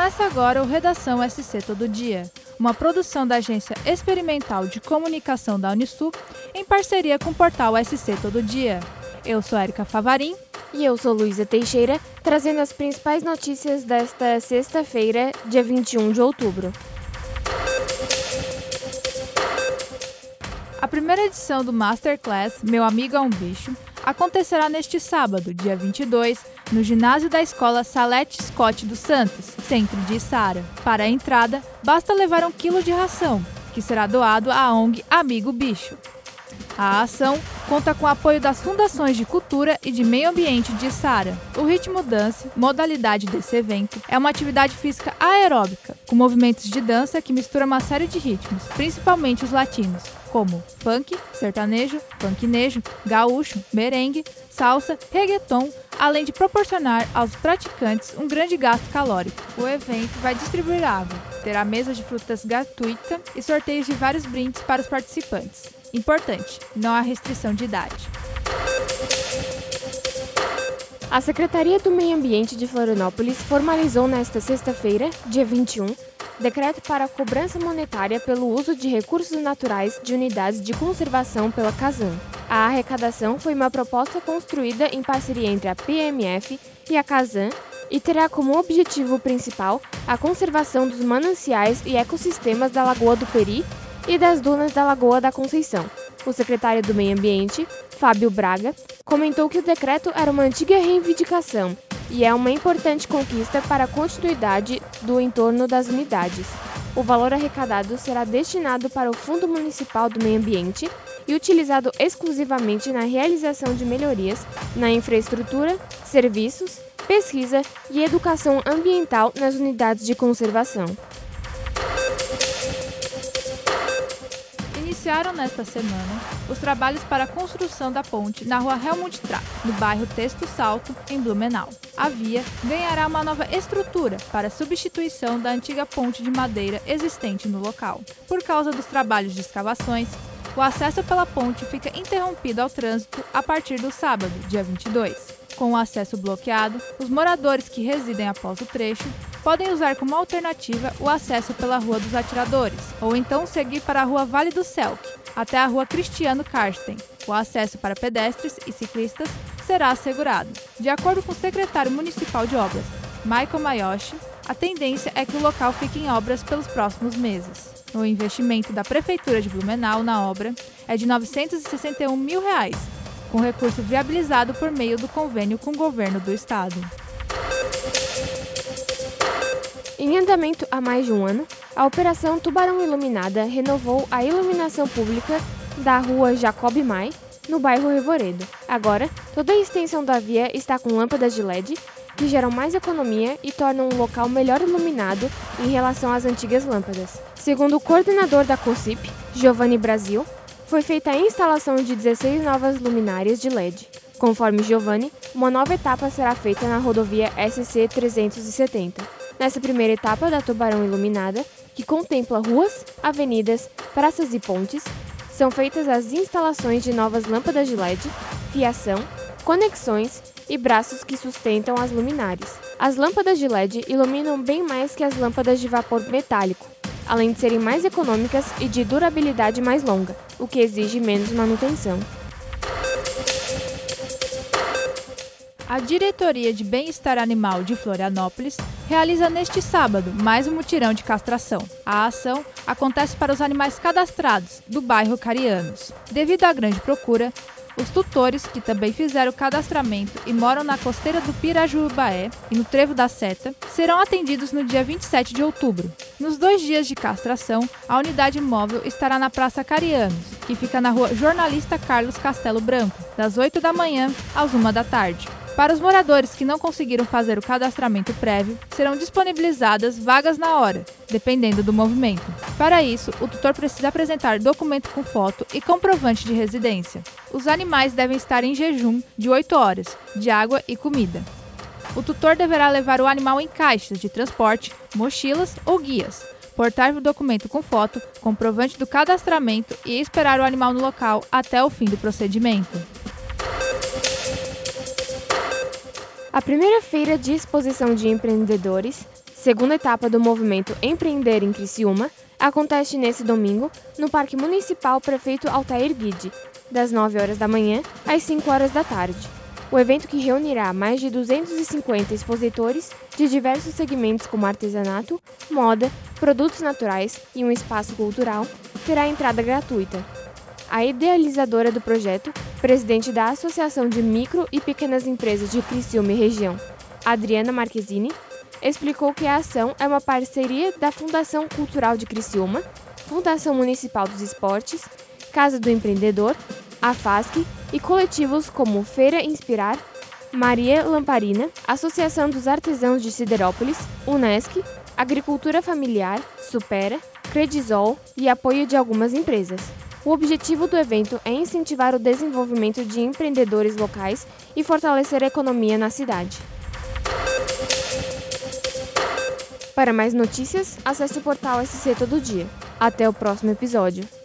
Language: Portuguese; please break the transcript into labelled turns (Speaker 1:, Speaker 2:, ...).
Speaker 1: Começa agora o Redação SC Todo Dia, uma produção da Agência Experimental de Comunicação da Unisul em parceria com o portal SC Todo Dia. Eu sou Erika Favarim.
Speaker 2: E eu sou Luísa Teixeira, trazendo as principais notícias desta sexta-feira, dia 21 de outubro.
Speaker 1: A primeira edição do Masterclass Meu Amigo é um Bicho acontecerá neste sábado, dia 22, no ginásio da escola Salete Scott dos Santos, centro de Sara. Para a entrada, basta levar um quilo de ração, que será doado à ONG Amigo Bicho. A ação conta com o apoio das Fundações de Cultura e de Meio Ambiente de Sara. O ritmo dance, modalidade desse evento, é uma atividade física aeróbica, com movimentos de dança que mistura uma série de ritmos, principalmente os latinos, como funk, sertanejo, funknejo, gaúcho, merengue, salsa, reggaeton, além de proporcionar aos praticantes um grande gasto calórico. O evento vai distribuir água, terá mesa de frutas gratuita e sorteios de vários brindes para os participantes. Importante, não há restrição de idade.
Speaker 2: A Secretaria do Meio Ambiente de Florianópolis formalizou nesta sexta-feira, dia 21, decreto para cobrança monetária pelo uso de recursos naturais de unidades de conservação pela Casan. A arrecadação foi uma proposta construída em parceria entre a PMF e a Casan e terá como objetivo principal a conservação dos mananciais e ecossistemas da Lagoa do Peri e das dunas da Lagoa da Conceição. O secretário do Meio Ambiente, Fábio Braga, comentou que o decreto era uma antiga reivindicação e é uma importante conquista para a continuidade do entorno das unidades. O valor arrecadado será destinado para o Fundo Municipal do Meio Ambiente e utilizado exclusivamente na realização de melhorias na infraestrutura, serviços, pesquisa e educação ambiental nas unidades de conservação.
Speaker 1: Iniciaram nesta semana os trabalhos para a construção da ponte na rua Helmut Trapp, no bairro Texto Salto, em Blumenau. A via ganhará uma nova estrutura para substituição da antiga ponte de madeira existente no local. Por causa dos trabalhos de escavações, o acesso pela ponte fica interrompido ao trânsito a partir do sábado, dia 22. Com o acesso bloqueado, os moradores que residem após o trecho podem usar como alternativa o acesso pela Rua dos Atiradores, ou então seguir para a Rua Vale do Celc, até a Rua Cristiano Karsten. O acesso para pedestres e ciclistas será assegurado. De acordo com o secretário municipal de obras, Michael Mayoshi, a tendência é que o local fique em obras pelos próximos meses. O investimento da Prefeitura de Blumenau na obra é de 961 mil reais, com recurso viabilizado por meio do convênio com o governo do estado.
Speaker 2: Em andamento há mais de um ano, a Operação Tubarão Iluminada renovou a iluminação pública da rua Jacob Mai, no bairro Revoredo. Agora, toda a extensão da via está com lâmpadas de LED, que geram mais economia e tornam o local melhor iluminado em relação às antigas lâmpadas. Segundo o coordenador da COSIP, Giovanni Brasil, foi feita a instalação de 16 novas luminárias de LED. Conforme Giovanni, uma nova etapa será feita na rodovia SC 370 nessa primeira etapa da Tubarão Iluminada, que contempla ruas, avenidas, praças e pontes, são feitas as instalações de novas lâmpadas de LED, fiação, conexões e braços que sustentam as luminárias. As lâmpadas de LED iluminam bem mais que as lâmpadas de vapor metálico, além de serem mais econômicas e de durabilidade mais longa, o que exige menos manutenção.
Speaker 1: A Diretoria de Bem-Estar Animal de Florianópolis realiza neste sábado mais um mutirão de castração. A ação acontece para os animais cadastrados do bairro Carianos. Devido à grande procura, os tutores, que também fizeram o cadastramento e moram na costeira do Pirajubaé e no Trevo da Seta, serão atendidos no dia 27 de outubro. Nos dois dias de castração, a unidade móvel estará na Praça Carianos, que fica na rua Jornalista Carlos Castelo Branco, das 8 da manhã às 1 da tarde. Para os moradores que não conseguiram fazer o cadastramento prévio, serão disponibilizadas vagas na hora, dependendo do movimento. Para isso, o tutor precisa apresentar documento com foto e comprovante de residência. Os animais devem estar em jejum de 8 horas, de água e comida. O tutor deverá levar o animal em caixas de transporte, mochilas ou guias, portar o documento com foto, comprovante do cadastramento e esperar o animal no local até o fim do procedimento.
Speaker 2: A primeira feira de exposição de empreendedores Segunda etapa do movimento Empreender em Criciúma acontece nesse domingo no Parque Municipal Prefeito Altair Guide, das 9 horas da manhã às 5 horas da tarde. O evento, que reunirá mais de 250 expositores de diversos segmentos como artesanato, moda, produtos naturais e um espaço cultural, terá entrada gratuita. A idealizadora do projeto, presidente da Associação de Micro e Pequenas Empresas de Criciúma e Região, Adriana Marquezini, explicou que a ação é uma parceria da Fundação Cultural de Criciúma, Fundação Municipal dos Esportes, Casa do Empreendedor, a FASC e coletivos como Feira Inspirar, Maria Lamparina, Associação dos Artesãos de Siderópolis, Unesc, Agricultura Familiar, Supera, Credisol e apoio de algumas empresas. O objetivo do evento é incentivar o desenvolvimento de empreendedores locais e fortalecer a economia na cidade. Para mais notícias, acesse o portal SC Todo Dia. Até o próximo episódio.